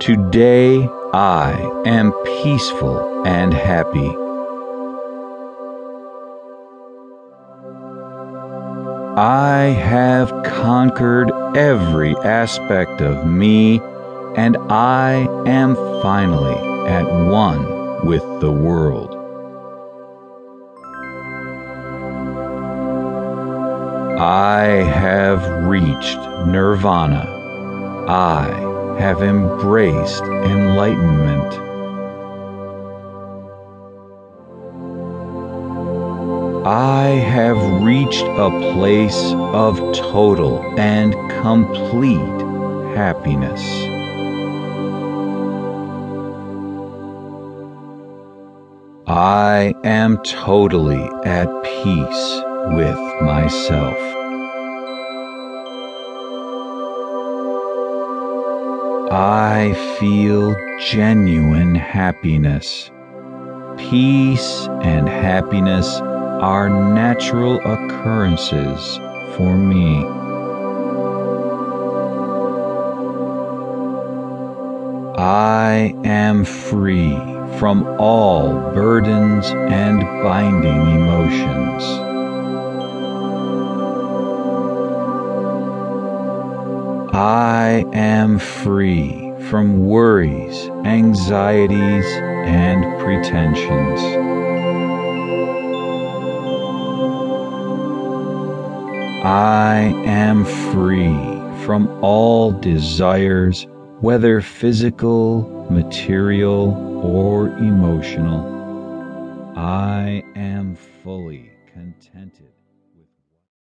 Today I am peaceful and happy. I have conquered every aspect of me, and I am finally at one with the world. I have reached nirvana. I have embraced enlightenment. I have reached a place of total and complete happiness. I am totally at peace with myself. I feel genuine happiness. Peace and happiness are natural occurrences for me. I am free from all burdens and binding emotions. I am free from worries, anxieties, and pretensions. I am free from all desires, whether physical, material, or emotional. I am fully contented.